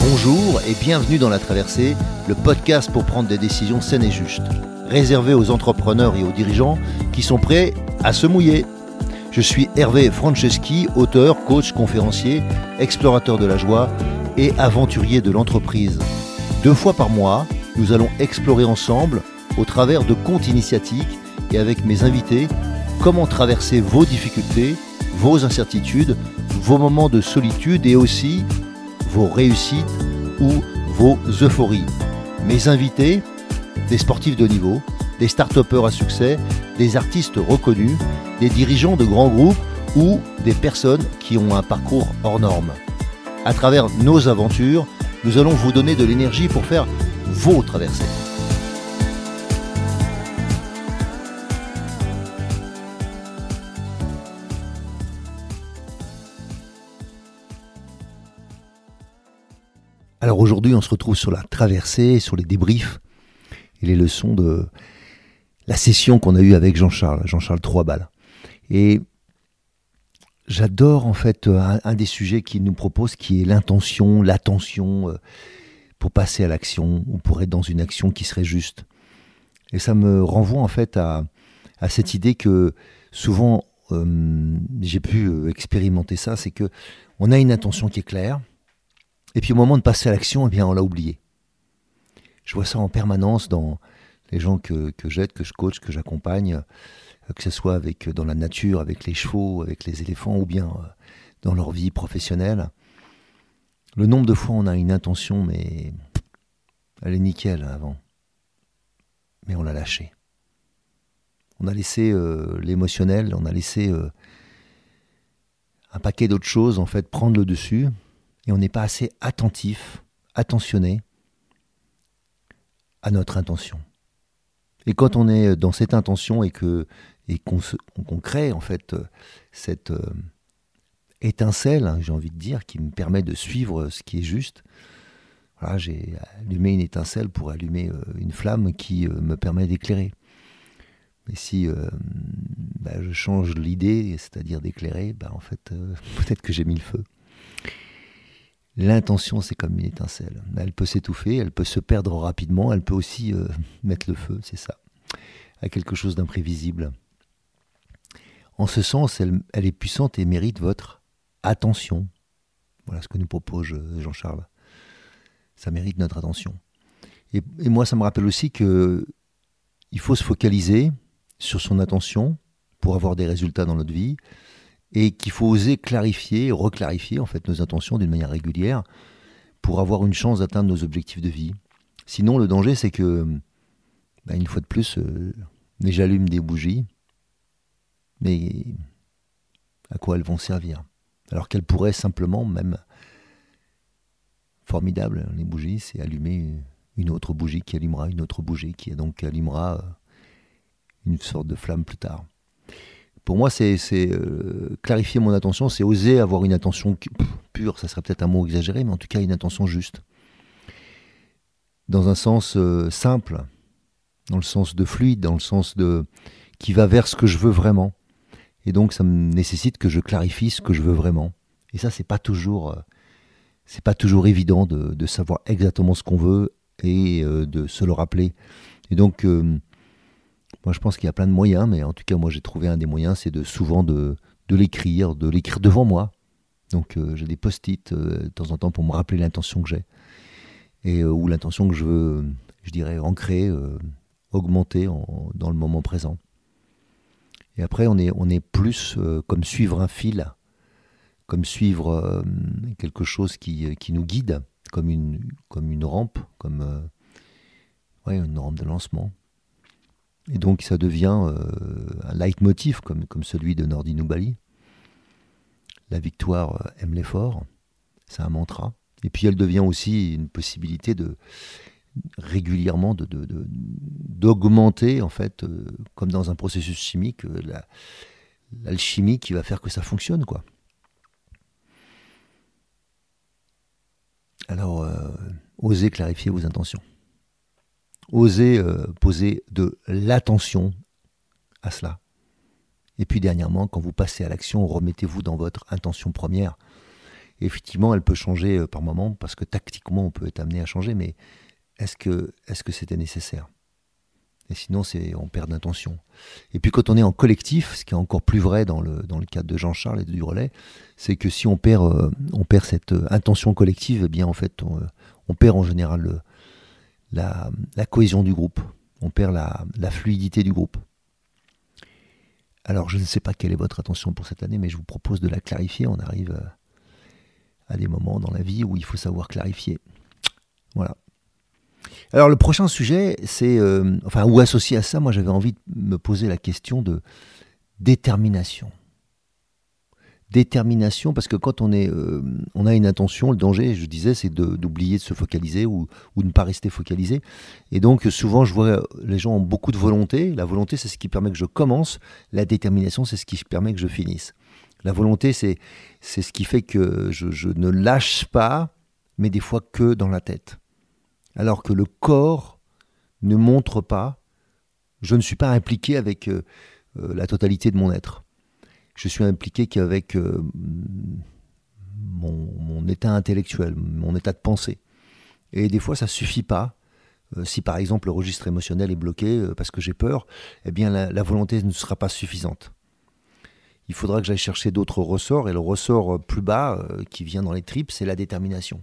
Bonjour et bienvenue dans La Traversée, le podcast pour prendre des décisions saines et justes, réservé aux entrepreneurs et aux dirigeants qui sont prêts à se mouiller. Je suis Hervé Franceschi, auteur, coach, conférencier, explorateur de la joie et aventurier de l'entreprise. Deux fois par mois, nous allons explorer ensemble, au travers de comptes initiatiques et avec mes invités, comment traverser vos difficultés, vos incertitudes, vos moments de solitude et aussi vos réussites ou vos euphories. Mes invités, des sportifs de niveau, des start à succès, des artistes reconnus, des dirigeants de grands groupes ou des personnes qui ont un parcours hors norme. À travers nos aventures, nous allons vous donner de l'énergie pour faire vos traversées. Alors aujourd'hui, on se retrouve sur la traversée, sur les débriefs et les leçons de la session qu'on a eue avec Jean-Charles, Jean-Charles Troisbal. Et j'adore en fait un, des sujets qu'il nous propose qui est l'intention, l'attention euh, pour passer à l'action ou pour être dans une action qui serait juste. Et ça me renvoie en fait à, cette idée que souvent euh, j'ai pu euh, expérimenter ça, c'est que on a une intention qui est claire, et puis au moment de passer à l'action, eh bien, on l'a oublié. Je vois ça en permanence dans les gens que, j'aide, que je coach, que j'accompagne, euh, que ce soit avec, euh, dans la nature, avec les chevaux, avec les éléphants, ou bien euh, dans leur vie professionnelle. Le nombre de fois on a une intention, mais elle est nickel avant. Mais on l'a lâchée. On a laissé l'émotionnel, on a laissé un paquet d'autres choses en fait prendre le dessus et on n'est pas assez attentif, attentionné à notre intention. Et quand on est dans cette intention et que et qu'on crée en fait cette euh, étincelle, hein, j'ai envie de dire, qui me permet de suivre ce qui est juste. Voilà, j'ai allumé une étincelle pour allumer euh, une flamme qui euh, me permet d'éclairer. Mais si bah, je change l'idée, c'est-à-dire d'éclairer, bah, en fait, peut-être que j'ai mis le feu. L'intention, c'est comme une étincelle. Elle peut s'étouffer, elle peut se perdre rapidement, elle peut aussi euh, mettre le feu, c'est ça, à quelque chose d'imprévisible. En ce sens, elle, est puissante et mérite votre attention. Voilà ce que nous propose euh, Jean-Charles. Ça mérite notre attention. Et, moi, ça me rappelle aussi que il faut se focaliser sur son attention pour avoir des résultats dans notre vie et qu'il faut oser clarifier, reclarifier en fait nos intentions d'une manière régulière pour avoir une chance d'atteindre nos objectifs de vie. Sinon, le danger, c'est que, bah, une fois de plus, euh, j'allume des bougies, mais à quoi elles vont servir? Alors qu'elles pourraient simplement, même formidable, les bougies, c'est allumer une autre bougie qui allumera une autre bougie qui donc allumera euh, une sorte de flamme plus tard pour moi, c'est euh, clarifier mon attention, c'est oser avoir une attention pure, ça serait peut-être un mot exagéré, mais en tout cas une attention juste. Dans un sens euh, simple, dans le sens de fluide, dans le sens de qui va vers ce que je veux vraiment. Et donc ça me nécessite que je clarifie ce que je veux vraiment. Et ça, c'est pas toujours, euh, c'est pas toujours évident de, de, savoir exactement ce qu'on veut et de se le rappeler. Et donc moi, je pense qu'il y a plein de moyens, mais en tout cas, moi, j'ai trouvé un des moyens, c'est de souvent de, de l'écrire, de l'écrire devant moi. Donc, euh, j'ai des post-it euh, de temps en temps pour me rappeler l'intention que j'ai et euh, ou l'intention que je veux, je dirais, ancrer, augmenter dans le moment présent. Et après, on est, on est plus comme suivre un fil, comme suivre quelque chose qui, qui, nous guide, comme une, comme une rampe, comme ouais, une rampe de lancement. Et donc ça devient euh, un leitmotiv comme, comme celui de Nordi Noubali. La victoire euh, aime l'effort, c'est un mantra. Et puis elle devient aussi une possibilité de régulièrement d'augmenter, de, en fait, euh, comme dans un processus chimique, l'alchimie qui va faire que ça fonctionne. quoi. Alors, osez clarifier vos intentions. Osez euh, poser de l'attention à cela. Et puis dernièrement, quand vous passez à l'action, remettez-vous dans votre intention première effectivement, elle peut changer euh, par moment parce que tactiquement, on peut être amené à changer, mais est-ce que que c'était nécessaire? Et sinon, on perd d'intention. Et puis quand on est en collectif, ce qui est encore plus vrai dans le, dans le cadre de Jean-Charles et du relais, c'est que si on perd, euh, on perd cette intention collective, eh bien en fait, on, perd en général la, cohésion du groupe, on perd la, fluidité du groupe. Alors je ne sais pas quelle est votre attention pour cette année, mais je vous propose de la clarifier. On arrive à des moments dans la vie où il faut savoir clarifier. Voilà. Alors le prochain sujet, c'est, euh, enfin, ou associé à ça, moi j'avais envie de me poser la question de détermination. Détermination, parce que quand on, est, euh, on a une intention, le danger, je disais, c'est d'oublier de, se focaliser ou, de ne pas rester focalisé. Et donc souvent, je vois les gens ont beaucoup de volonté. La volonté, c'est ce qui permet que je commence. La détermination, c'est ce qui permet que je finisse. La volonté, c'est ce qui fait que je, ne lâche pas, mais des fois que dans la tête. Alors que le corps ne montre pas, je ne suis pas impliqué avec euh, euh, la totalité de mon être. Je suis impliqué qu'avec euh, mon, état intellectuel, mon état de pensée. Et des fois, ça ne suffit pas. si par exemple le registre émotionnel est bloqué parce que j'ai peur, eh bien la volonté ne sera pas suffisante il faudra que j'aille chercher d'autres ressorts. Et le ressort euh, plus bas, euh, qui vient dans les tripes, c'est la détermination.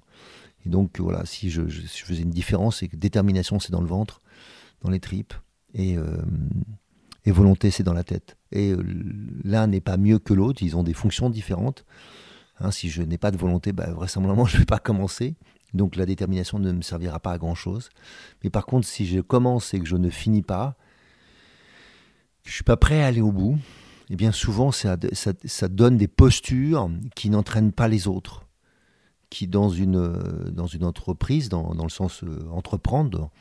Et donc, voilà, si je, faisais une différence, c'est que détermination, c'est dans le ventre, dans les tripes, et, euh, et volonté, c'est dans la tête. Et l'un n'est pas mieux que l'autre, ils ont des fonctions différentes. Hein, si je n'ai pas de volonté, bah, vraisemblablement, je ne vais pas commencer. Donc la détermination ne me servira pas à grand-chose. Mais par contre, si je commence et que je ne finis pas, je ne suis pas prêt à aller au bout, eh bien souvent ça, donne des postures qui n'entraînent pas les autres, qui dans une, dans une entreprise, dans, le sens euh, entreprendre,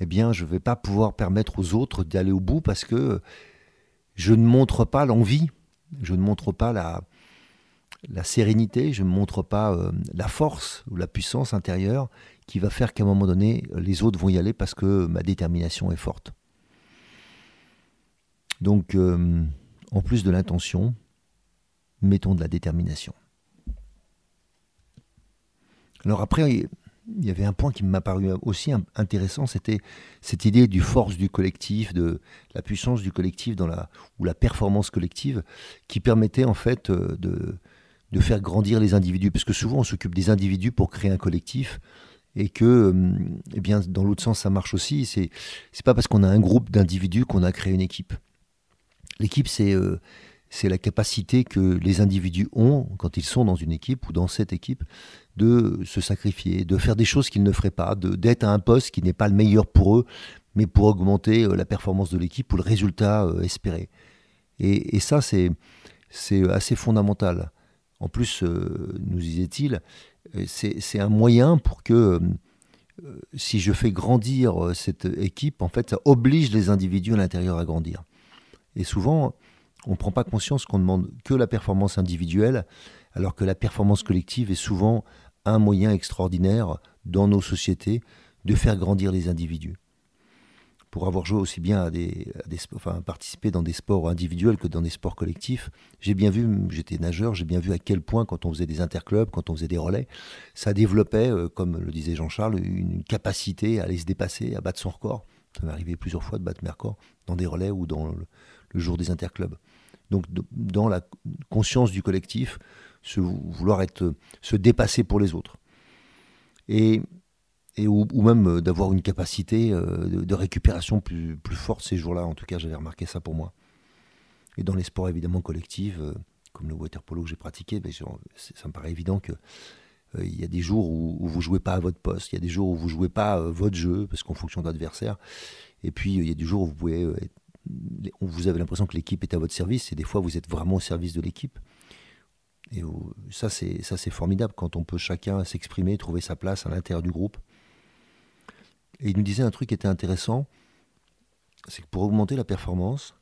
eh bien je ne vais pas pouvoir permettre aux autres d'aller au bout parce que je ne montre pas l'envie, je ne montre pas la, sérénité, je ne montre pas euh, la force ou la puissance intérieure qui va faire qu'à un moment donné, les autres vont y aller parce que ma détermination est forte. Donc, euh, en plus de l'intention, mettons de la détermination. Alors après, il y avait un point qui m'a paru aussi intéressant, c'était cette idée du force du collectif, de la puissance du collectif dans la, ou la performance collective, qui permettait en fait euh, de, de faire grandir les individus. Parce que souvent on s'occupe des individus pour créer un collectif, et que, euh, eh bien, dans l'autre sens, ça marche aussi. C'est, c'est pas parce qu'on a un groupe d'individus qu'on a créé une équipe. L'équipe, euh, c'est la capacité que les individus ont, quand ils sont dans une équipe ou dans cette équipe, de se sacrifier, de faire des choses qu'ils ne feraient pas, d'être à un poste qui n'est pas le meilleur pour eux, mais pour augmenter euh, la performance de l'équipe ou le résultat euh, espéré. Et, ça, c'est assez fondamental. En plus, nous disait-il, c'est un moyen pour que si je fais grandir cette équipe, en fait, ça oblige les individus à l'intérieur à grandir. Et souvent, on ne prend pas conscience qu'on demande que la performance individuelle, alors que la performance collective est souvent un moyen extraordinaire dans nos sociétés de faire grandir les individus. Pour avoir joué aussi bien à des, enfin, participé dans des sports individuels que dans des sports collectifs, j'ai bien vu, j'étais nageur, j'ai bien vu à quel point quand on faisait des interclubs, quand on faisait des relais, ça développait, euh, comme le disait Jean-Charles, une capacité à aller se dépasser, à battre son record. Ça m'est arrivé plusieurs fois de battre mes records dans des relais ou dans le jour des interclubs. Donc dans la conscience du collectif, se, vouloir être, se dépasser pour les autres. Et, ou, même euh, d'avoir une capacité euh, de, récupération plus, plus forte ces jours-là. En tout cas, j'avais remarqué ça pour moi. Et dans les sports évidemment collectifs, euh, comme le water polo que j'ai pratiqué, ben, ça me paraît évident que il y a des jours où, où vous jouez pas à votre poste, il y a des jours où vous jouez pas votre jeu parce qu'en fonction de l'adversaire, et puis il y a des jours où vous pouvez être vous avez l'impression que l'équipe est à votre service et des fois vous êtes vraiment au service de l'équipe. Et ça c'est ça c'est formidable quand on peut chacun s'exprimer, trouver sa place à l'intérieur du groupe. Et il nous disait un truc qui était intéressant, c'est que pour augmenter la performance,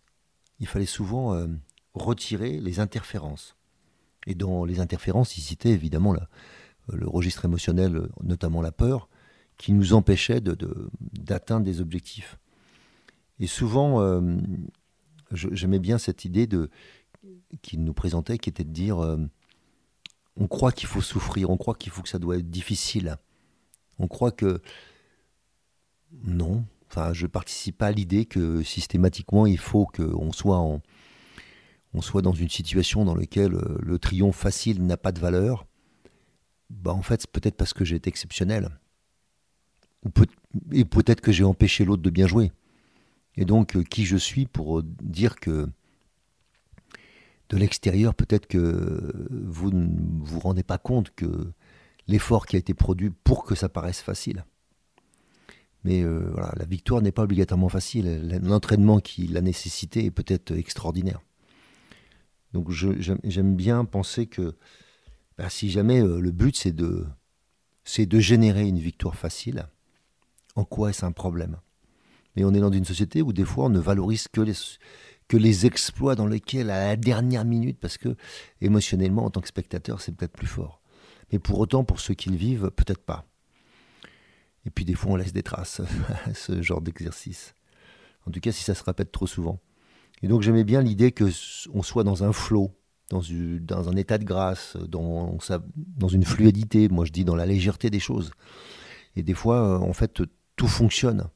il fallait souvent euh, retirer les interférences. Et dans les interférences, il citait évidemment le registre émotionnel, notamment la peur, qui nous empêchait d'atteindre de, des objectifs. Et souvent, euh, j'aimais bien cette idée de qu'il nous présentait, qui était de dire euh, on croit qu'il faut souffrir, on croit qu'il faut que ça doit être difficile. On croit que non. Enfin, je participe pas à l'idée que systématiquement il faut qu'on soit on soit dans une situation dans laquelle euh, le triomphe facile n'a pas de valeur. Bah en fait, c'est peut-être parce que j'ai été exceptionnel. Ou et peut-être que j'ai empêché l'autre de bien jouer. Et donc, euh, qui je suis pour dire que de l'extérieur, peut-être que vous ne vous rendez pas compte que l'effort qui a été produit pour que ça paraisse facile. Mais euh, la victoire n'est pas obligatoirement facile. L'entraînement qui l'a nécessité est peut-être extraordinaire. Donc j'aime bien penser que bah, si jamais euh, le but c'est de générer une victoire facile, en quoi est-ce un problème? Mais on est dans une société où des fois on ne valorise que les, que les exploits dans lesquels, à la dernière minute, parce que émotionnellement, en tant que spectateur, c'est peut-être plus fort. Mais pour autant, pour ceux qui le vivent, peut-être pas. Et puis des fois, on laisse des traces à ce genre d'exercice. En tout cas, si ça se répète trop souvent. Et donc, j'aimais bien l'idée que on soit dans un flot, dans, dans un état de grâce, dans, dans une fluidité. Moi, je dis dans la légèreté des choses. Et des fois, en fait, tout fonctionne.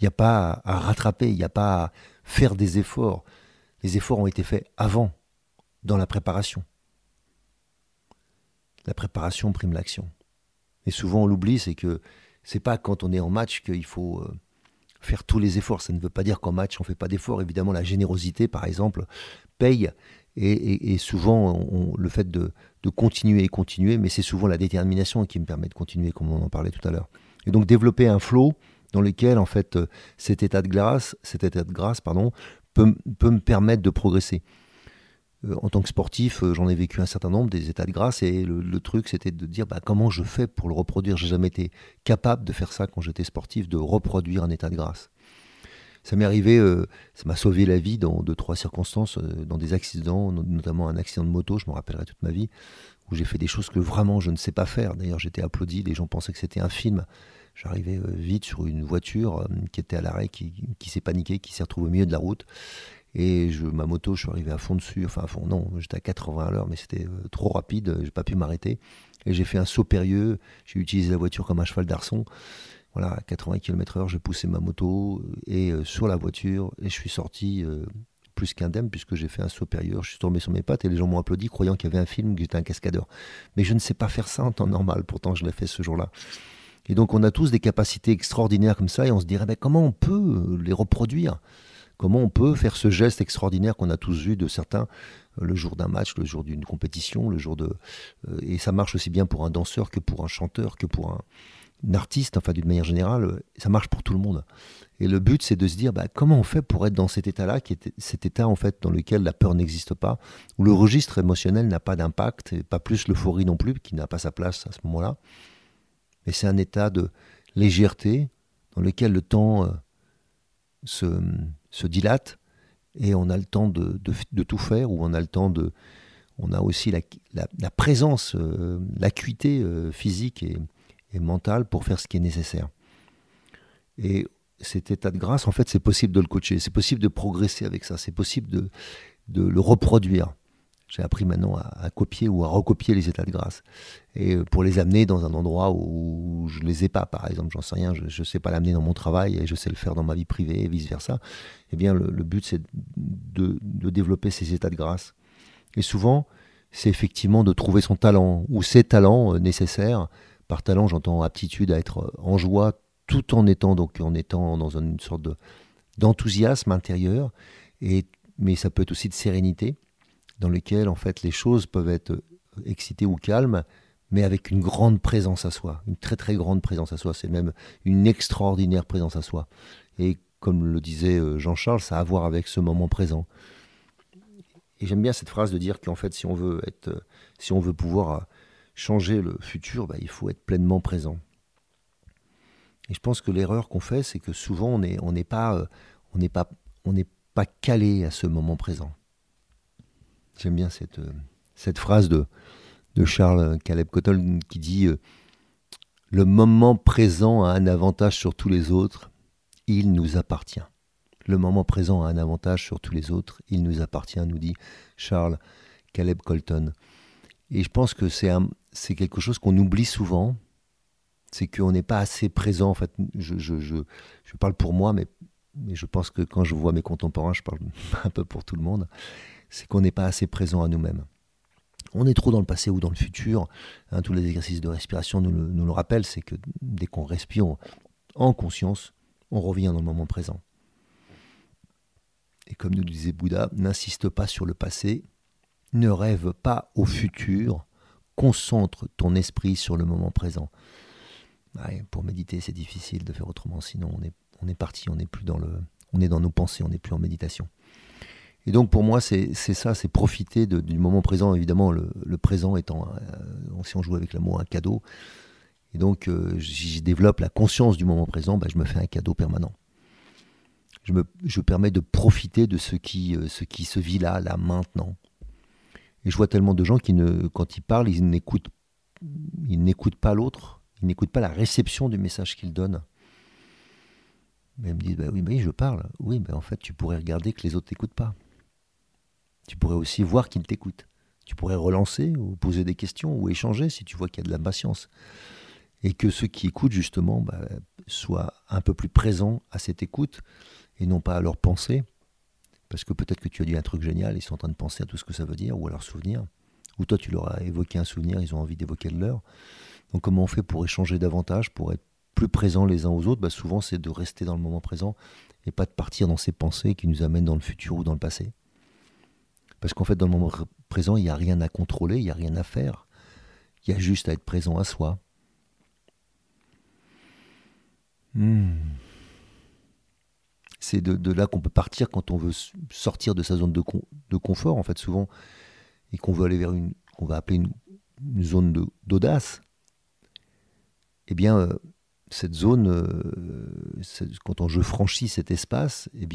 Il n'y a pas à rattraper, il n'y a pas à faire des efforts. Les efforts ont été faits avant, dans la préparation. La préparation prime l'action. Et souvent on l'oublie, c'est que c'est pas quand on est en match qu'il faut euh, faire tous les efforts. Ça ne veut pas dire qu'en match on fait pas d'efforts. Évidemment, la générosité, par exemple, paye. Et, souvent, le fait de, de, continuer et continuer, mais c'est souvent la détermination qui me permet de continuer, comme on en parlait tout à l'heure. Et donc développer un flow, dans lesquels en fait euh, cet état de grâce, cet état de grâce pardon, peut, me permettre de progresser. Euh, en tant que sportif, euh, j'en ai vécu un certain nombre des états de grâce et le, truc c'était de dire bah, comment je fais pour le reproduire? J'ai jamais été capable de faire ça quand j'étais sportif, de reproduire un état de grâce. Ça m'est arrivé, ça m'a sauvé la vie dans deux trois circonstances, dans des accidents, notamment un accident de moto, je me rappellerai toute ma vie, où j'ai fait des choses que vraiment je ne sais pas faire. D'ailleurs, j'étais applaudi, les gens pensaient que c'était un film. J'arrivais euh, vite sur une voiture euh, qui était à l'arrêt, qui, s'est paniquée, qui s'est retrouvée au milieu de la route. Et je, ma moto, je suis arrivé à fond dessus. Enfin, à fond, non, j'étais à 80 à l'heure, mais c'était euh, trop rapide. J'ai pas pu m'arrêter. Et j'ai fait un saut périlleux. J'ai utilisé la voiture comme un cheval d'arçon. Voilà, à 80 km/h, j'ai poussé ma moto et sur la voiture. Et je suis sorti plus qu'indemne puisque j'ai fait un saut périlleux. Je suis tombé sur mes pattes et les gens m'ont applaudi croyant qu'il y avait un film, que j'étais un cascadeur. Mais je ne sais pas faire ça en temps normal. Pourtant, je l'ai fait ce jour-là. Et donc on a tous des capacités extraordinaires comme ça et on se dirait comment on peut les reproduire? Comment on peut faire ce geste extraordinaire qu'on a tous vu de certains euh, le jour d'un match, le jour d'une compétition, le jour de euh, et ça marche aussi bien pour un danseur que pour un chanteur que pour un, artiste, enfin d'une manière générale, ça marche pour tout le monde. Et le but, c'est de se dire, ben, comment on fait pour être dans cet état-là, cet état en fait dans lequel la peur n'existe pas, où le registre émotionnel n'a pas d'impact, et pas plus l'euphorie non plus, qui n'a pas sa place à ce moment-là mais c'est un état de légèreté dans lequel le temps euh, se, dilate et on a le temps de, tout faire, ou on a le temps de... On a aussi la, présence, euh, l'acuité euh, physique et, mentale pour faire ce qui est nécessaire. Et cet état de grâce, en fait, c'est possible de le coacher, c'est possible de progresser avec ça, c'est possible de, de le reproduire. J'ai appris maintenant à, copier ou à recopier les états de grâce. Et euh, pour les amener dans un endroit où je ne les ai pas, par exemple, j'en sais rien, je ne sais pas l'amener dans mon travail et je sais le faire dans ma vie privée et vice-versa, eh bien le, but c'est de, développer ces états de grâce. Et souvent, c'est effectivement de trouver son talent ou ses talents euh, nécessaires. Par talent, j'entends aptitude à être en joie tout en étant donc en étant dans une sorte d'enthousiasme intérieur. Et, mais ça peut être aussi de sérénité dans lequel en fait les choses peuvent être excitées ou calmes, mais avec une grande présence à soi, une très très grande présence à soi. C'est même une extraordinaire présence à soi. Et comme le disait euh, Jean-Charles, ça a à voir avec ce moment présent. Et j'aime bien cette phrase de dire qu'en fait, si on veut être, euh, si on veut pouvoir euh, changer le futur, bah, il faut être pleinement présent. Et je pense que l'erreur qu'on fait, c'est que souvent on n'est on pas, on n'est pas, on n'est pas calé à ce moment présent. J'aime bien cette, euh, cette phrase de, de Charles Caleb Cotton qui dit euh, Le moment présent a un avantage sur tous les autres, il nous appartient. Le moment présent a un avantage sur tous les autres, il nous appartient, nous dit Charles Caleb Colton. Et je pense que c'est c'est quelque chose qu'on oublie souvent, c'est qu'on n'est pas assez présent. En fait, je, je, je, je, parle pour moi, mais, mais je pense que quand je vois mes contemporains, je parle un peu pour tout le monde, c'est qu'on n'est pas assez présent à nous-mêmes. On est trop dans le passé ou dans le futur. Hein, tous les exercices de respiration nous le, nous le rappellent, c'est que dès qu'on respire en conscience, on revient dans le moment présent. Et comme nous disait Bouddha, n'insiste pas sur le passé, ne rêve pas au futur, concentre ton esprit sur le moment présent. pour méditer, c'est difficile de faire autrement, sinon on est, on est parti, on est plus dans le, on est dans nos pensées, on n'est plus en méditation. Et donc pour moi, c'est ça, c'est profiter du moment présent, évidemment, le, présent étant, euh, si on joue avec l'amour, un cadeau. Et donc, euh, je développe la conscience du moment présent, bah, je me fais un cadeau permanent. Je me permets de profiter de ce qui, euh, ce qui se vit là, là, maintenant. Et je vois tellement de gens qui, ne, quand ils parlent, ils n'écoutent, ils n'écoutent pas l'autre, ils n'écoutent pas la réception du message qu'ils donnent. Mais ils me disent, bah oui, oui, je parle. Oui, mais en fait, tu pourrais regarder que les autres t'écoutent pas. Tu pourrais aussi voir qu'ils t'écoutent. Tu pourrais relancer ou poser des questions ou échanger si tu vois qu'il y a de l'impatience. Et que ceux qui écoutent, justement, bah, soient un peu plus présents à cette écoute et non pas à leur pensée parce que peut-être que tu as dit un truc génial, ils sont en train de penser à tout ce que ça veut dire, ou à leur souvenir. Ou toi, tu leur as évoqué un souvenir, ils ont envie d'évoquer le leur. Donc comment on fait pour échanger davantage, pour être plus présents les uns aux autres bah, Souvent, c'est de rester dans le moment présent et pas de partir dans ces pensées qui nous amènent dans le futur ou dans le passé. Parce qu'en fait, dans le moment présent, il n'y a rien à contrôler, il n'y a rien à faire. Il y a juste à être présent à soi. Hmm c'est de, là qu'on peut partir quand on veut sortir de sa zone de, confort, en fait, souvent, et qu'on veut aller vers une, qu'on va appeler une, zone d'audace. Eh bien, euh, cette zone, euh, quand je franchis cet espace, eh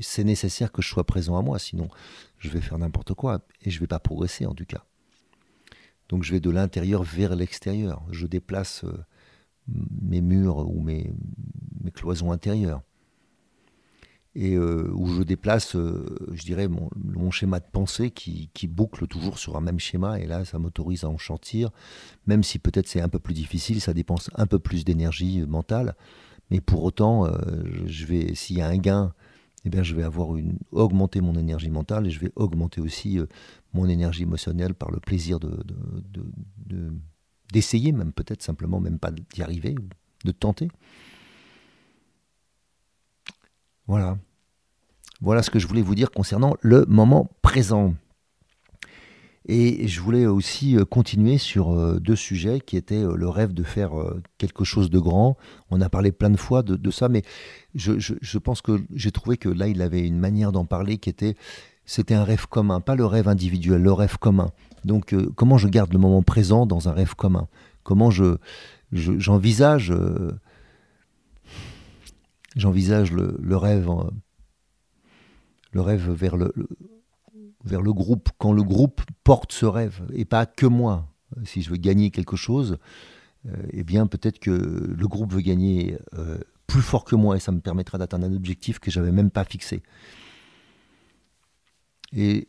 c'est nécessaire que je sois présent à moi, sinon je vais faire n'importe quoi et je ne vais pas progresser en tout cas. Donc je vais de l'intérieur vers l'extérieur. Je déplace euh, mes murs ou mes, mes cloisons intérieures et euh, où je déplace, euh, je dirais, mon, schéma de pensée qui, boucle toujours sur un même schéma, et là, ça m'autorise à en chantir, même si peut-être c'est un peu plus difficile, ça dépense un peu plus d'énergie euh, mentale, mais pour autant, je s'il y a un gain, eh bien, je vais avoir une, augmenter mon énergie mentale, et je vais augmenter aussi mon énergie émotionnelle par le plaisir de, d'essayer, même peut-être simplement, même pas d'y arriver, de tenter. Voilà. Voilà ce que je voulais vous dire concernant le moment présent. Et je voulais aussi euh, continuer sur euh, deux sujets qui étaient euh, le rêve de faire quelque chose de grand. On a parlé plein de fois de, ça, mais je, pense que j'ai trouvé que là, il avait une manière d'en parler qui était, c'était un rêve commun, pas le rêve individuel, le rêve commun. Donc, comment je garde le moment présent dans un rêve commun? Comment je, j'envisage, j'envisage le, le, rêve le rêve vers le, groupe, quand le groupe porte ce rêve, et pas que moi. Si je veux gagner quelque chose, euh, eh bien peut-être que le groupe veut gagner euh, plus fort que moi, et ça me permettra d'atteindre un objectif que j'avais même pas fixé. Et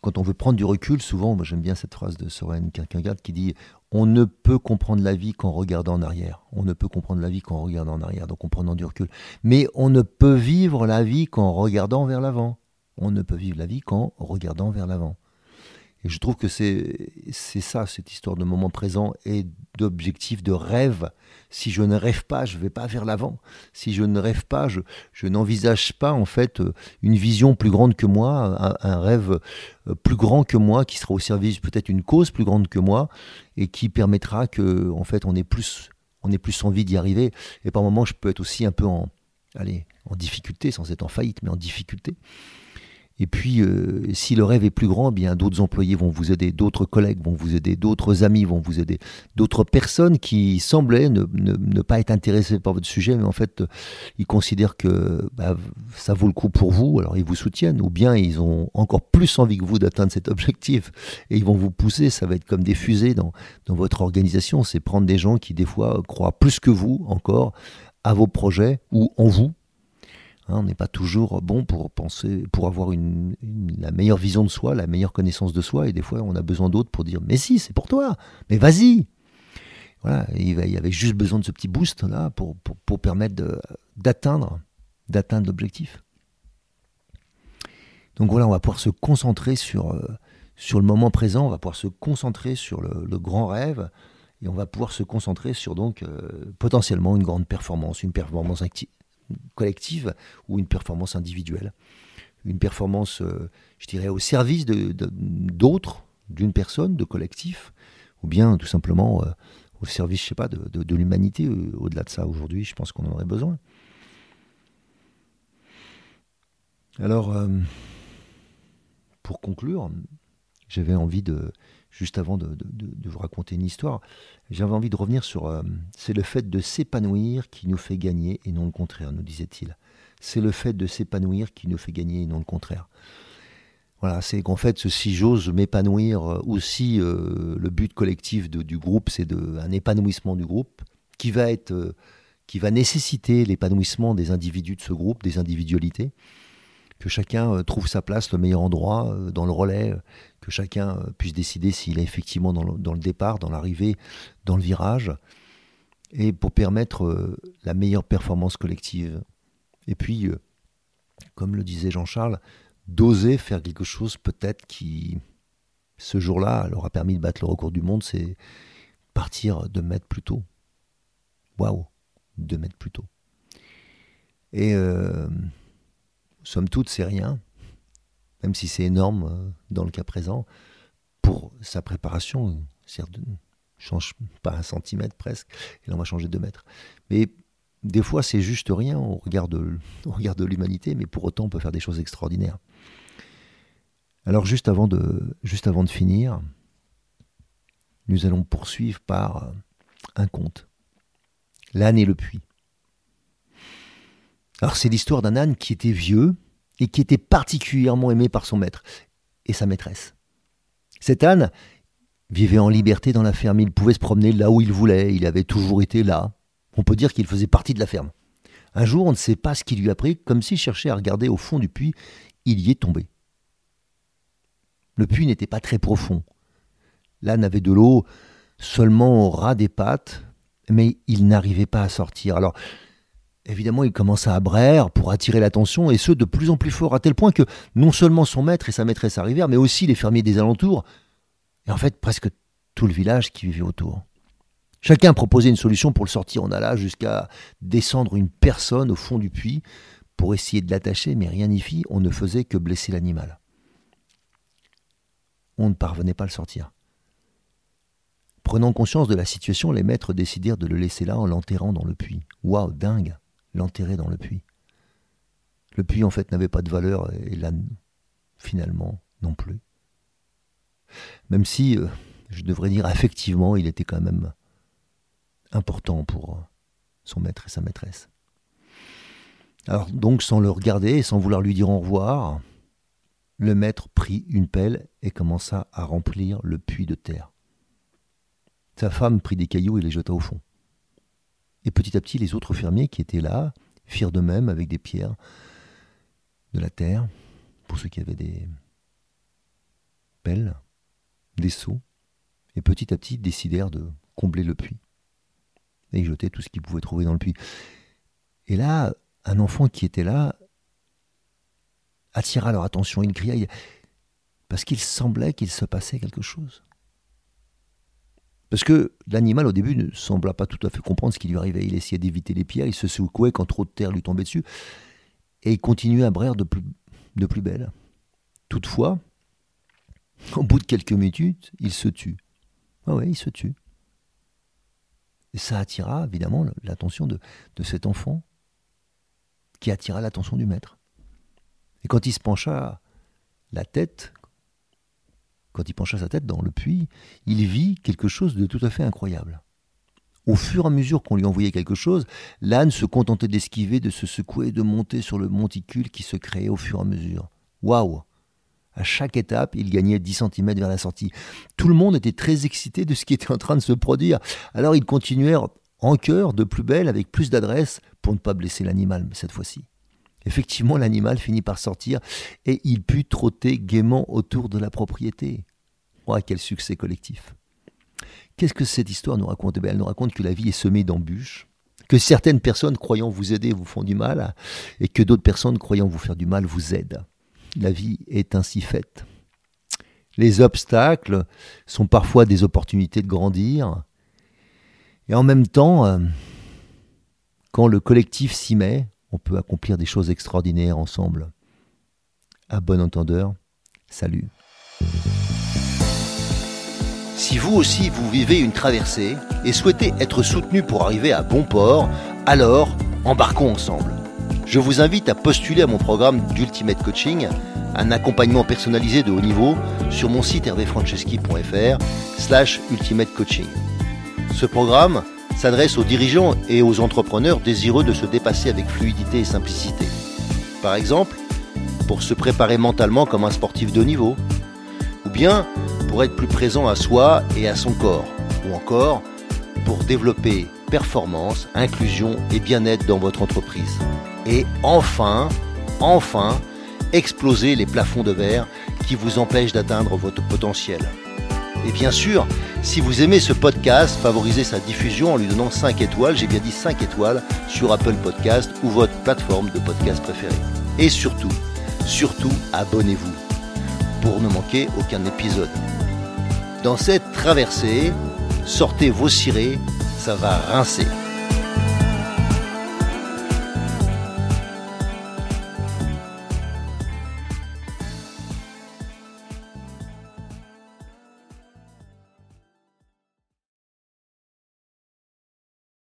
quand on veut prendre du recul, souvent, moi j'aime bien cette phrase de Soren Kierkegaard qui dit On ne peut comprendre la vie qu'en regardant en arrière. On ne peut comprendre la vie qu'en regardant en arrière, donc en prenant du recul. Mais on ne peut vivre la vie qu'en regardant vers l'avant. On ne peut vivre la vie qu'en regardant vers l'avant. Et je trouve que c'est ça, cette histoire de moment présent et d'objectif, de rêve. Si je ne rêve pas, je ne vais pas vers l'avant. Si je ne rêve pas, je, n'envisage pas en fait une vision plus grande que moi, un, rêve euh, plus grand que moi, qui sera au service peut-être une cause plus grande que moi et qui permettra que en fait on ait plus, on ait plus envie d'y arriver. Et par moments, je peux être aussi un peu en, allez, en difficulté, sans être en faillite, mais en difficulté. Et puis, euh, si le rêve est plus grand, eh bien d'autres employés vont vous aider, d'autres collègues vont vous aider, d'autres amis vont vous aider, d'autres personnes qui semblaient ne, pas être intéressées par votre sujet, mais en fait, ils considèrent que bah, ça vaut le coup pour vous, alors ils vous soutiennent, ou bien ils ont encore plus envie que vous d'atteindre cet objectif, et ils vont vous pousser, ça va être comme des fusées dans votre organisation, c'est prendre des gens qui des fois croient plus que vous encore à vos projets ou en vous, Hein, on n'est pas toujours bon pour penser, pour avoir la meilleure vision de soi, la meilleure connaissance de soi, et des fois on a besoin d'autres pour dire mais si, c'est pour toi, mais vas-y. Voilà, il y avait juste besoin de ce petit boost là pour, permettre d'atteindre l'objectif. Donc voilà, on va pouvoir se concentrer sur, euh, sur le moment présent, on va pouvoir se concentrer sur le, grand rêve, et on va pouvoir se concentrer sur donc euh, potentiellement une grande performance, une performance collective ou une performance individuelle. Une performance, euh, je dirais, au service d'autres, de, d'une personne, de collectif, ou bien tout simplement au service, je sais pas, de, de l'humanité. Au-delà de ça, aujourd'hui, je pense qu'on en aurait besoin. Alors, pour conclure, j'avais envie de, juste avant de, vous raconter une histoire, j'avais envie de revenir sur euh, c'est le fait de s'épanouir qui nous fait gagner et non le contraire, nous disait-il. C'est le fait de s'épanouir qui nous fait gagner et non le contraire. Voilà, c'est qu'en fait, si j'ose m'épanouir euh, aussi, euh, le but collectif du groupe, c'est un épanouissement du groupe qui va être, qui va nécessiter l'épanouissement des individus de ce groupe, des individualités que chacun euh, trouve sa place, le meilleur endroit euh, dans le relais, euh, que chacun puisse décider s'il est effectivement dans le, départ, dans l'arrivée, dans le virage, et pour permettre la meilleure performance collective. Et puis, comme le disait Jean-Charles, d'oser faire quelque chose peut-être qui, ce jour-là, leur a permis de battre le record du monde, c'est partir deux mètres plus tôt. Waouh, deux mètres plus tôt. Et somme toute, c'est rien, même si c'est énorme euh, dans le cas présent, pour sa préparation, ne change pas un centimètre presque, et là on va changer de mètres. Mais des fois, c'est juste rien on regarde, on regarde l'humanité, mais pour autant, on peut faire des choses extraordinaires. Alors, juste avant de, juste avant de finir, nous allons poursuivre par un conte. L'âne et le puits. Alors c'est l'histoire d'un âne qui était vieux et qui était particulièrement aimé par son maître et sa maîtresse. Cet âne vivait en liberté dans la ferme, il pouvait se promener là où il voulait, il avait toujours été là. On peut dire qu'il faisait partie de la ferme. Un jour, on ne sait pas ce qui lui a pris, comme s'il cherchait à regarder au fond du puits, il y est tombé. Le puits n'était pas très profond. L'âne avait de l'eau seulement au ras des pattes, mais il n'arrivait pas à sortir. Alors, Évidemment, il commença à braire pour attirer l'attention, et ce de plus en plus fort, à tel point que non seulement son maître et sa maîtresse arrivèrent, mais aussi les fermiers des alentours, et en fait presque tout le village qui vivait autour. Chacun proposait une solution pour le sortir. On alla jusqu'à descendre une personne au fond du puits pour essayer de l'attacher, mais rien n'y fit, on ne faisait que blesser l'animal. On ne parvenait pas à le sortir. Prenant conscience de la situation, les maîtres décidèrent de le laisser là en l'enterrant dans le puits. Waouh, dingue l'enterrer dans le puits. Le puits, en fait, n'avait pas de valeur, et l'âne, finalement, non plus. Même si, euh, je devrais dire, effectivement, il était quand même important pour euh, son maître et sa maîtresse. Alors, donc, sans le regarder et sans vouloir lui dire au revoir, le maître prit une pelle et commença à remplir le puits de terre. Sa femme prit des cailloux et les jeta au fond. Et petit à petit, les autres fermiers qui étaient là firent de même avec des pierres, de la terre, pour ceux qui avaient des pelles, des seaux, et petit à petit décidèrent de combler le puits. Et ils jetaient tout ce qu'ils pouvaient trouver dans le puits. Et là, un enfant qui était là attira leur attention, il cria, parce qu'il semblait qu'il se passait quelque chose. Parce que l'animal, au début, ne sembla pas tout à fait comprendre ce qui lui arrivait. Il essayait d'éviter les pierres, il se secouait quand trop de terre lui tombait dessus, et il continuait à braire de plus, belle. Toutefois, au bout de quelques minutes, il se tue. Ah ouais, il se tue. Et ça attira évidemment l'attention de cet enfant, qui attira l'attention du maître. Et quand il se pencha la tête, quand il pencha sa tête dans le puits, il vit quelque chose de tout à fait incroyable. Au fur et à mesure qu'on lui envoyait quelque chose, l'âne se contentait d'esquiver, de se secouer de monter sur le monticule qui se créait au fur et à mesure. Waouh À chaque étape, il gagnait 10 cm vers la sortie. Tout le monde était très excité de ce qui était en train de se produire. Alors ils continuèrent en chœur, de plus belle, avec plus d'adresse, pour ne pas blesser l'animal cette fois-ci. Effectivement, l'animal finit par sortir et il put trotter gaiement autour de la propriété. Oh, quel succès collectif? Qu'est-ce que cette histoire nous raconte? Eh Elle nous raconte que la vie est semée d'embûches, que certaines personnes croyant vous aider vous font du mal, et que d'autres personnes croyant vous faire du mal vous aident. La vie est ainsi faite. Les obstacles sont parfois des opportunités de grandir, et en même temps, euh, quand le collectif s'y met, on peut accomplir des choses extraordinaires ensemble. À bon entendeur, salut. Si vous aussi vous vivez une traversée et souhaitez être soutenu pour arriver à bon port, alors embarquons ensemble. Je vous invite à postuler à mon programme d'Ultimate Coaching, un accompagnement personnalisé de haut niveau sur mon site hervéfranceschi.fr slash ultimate coaching. Ce programme s'adresse aux dirigeants et aux entrepreneurs désireux de se dépasser avec fluidité et simplicité. Par exemple, pour se préparer mentalement comme un sportif de niveau, ou bien pour être plus présent à soi et à son corps, ou encore pour développer performance, inclusion et bien-être dans votre entreprise. Et enfin, enfin, exploser les plafonds de verre qui vous empêchent d'atteindre votre potentiel. Et bien sûr, si vous aimez ce podcast, favorisez sa diffusion en lui donnant 5 étoiles, j'ai bien dit 5 étoiles, sur Apple Podcast ou votre plateforme de podcast préférée. Et surtout, surtout, abonnez-vous pour ne manquer aucun épisode. Dans cette traversée, sortez vos cirés, ça va rincer.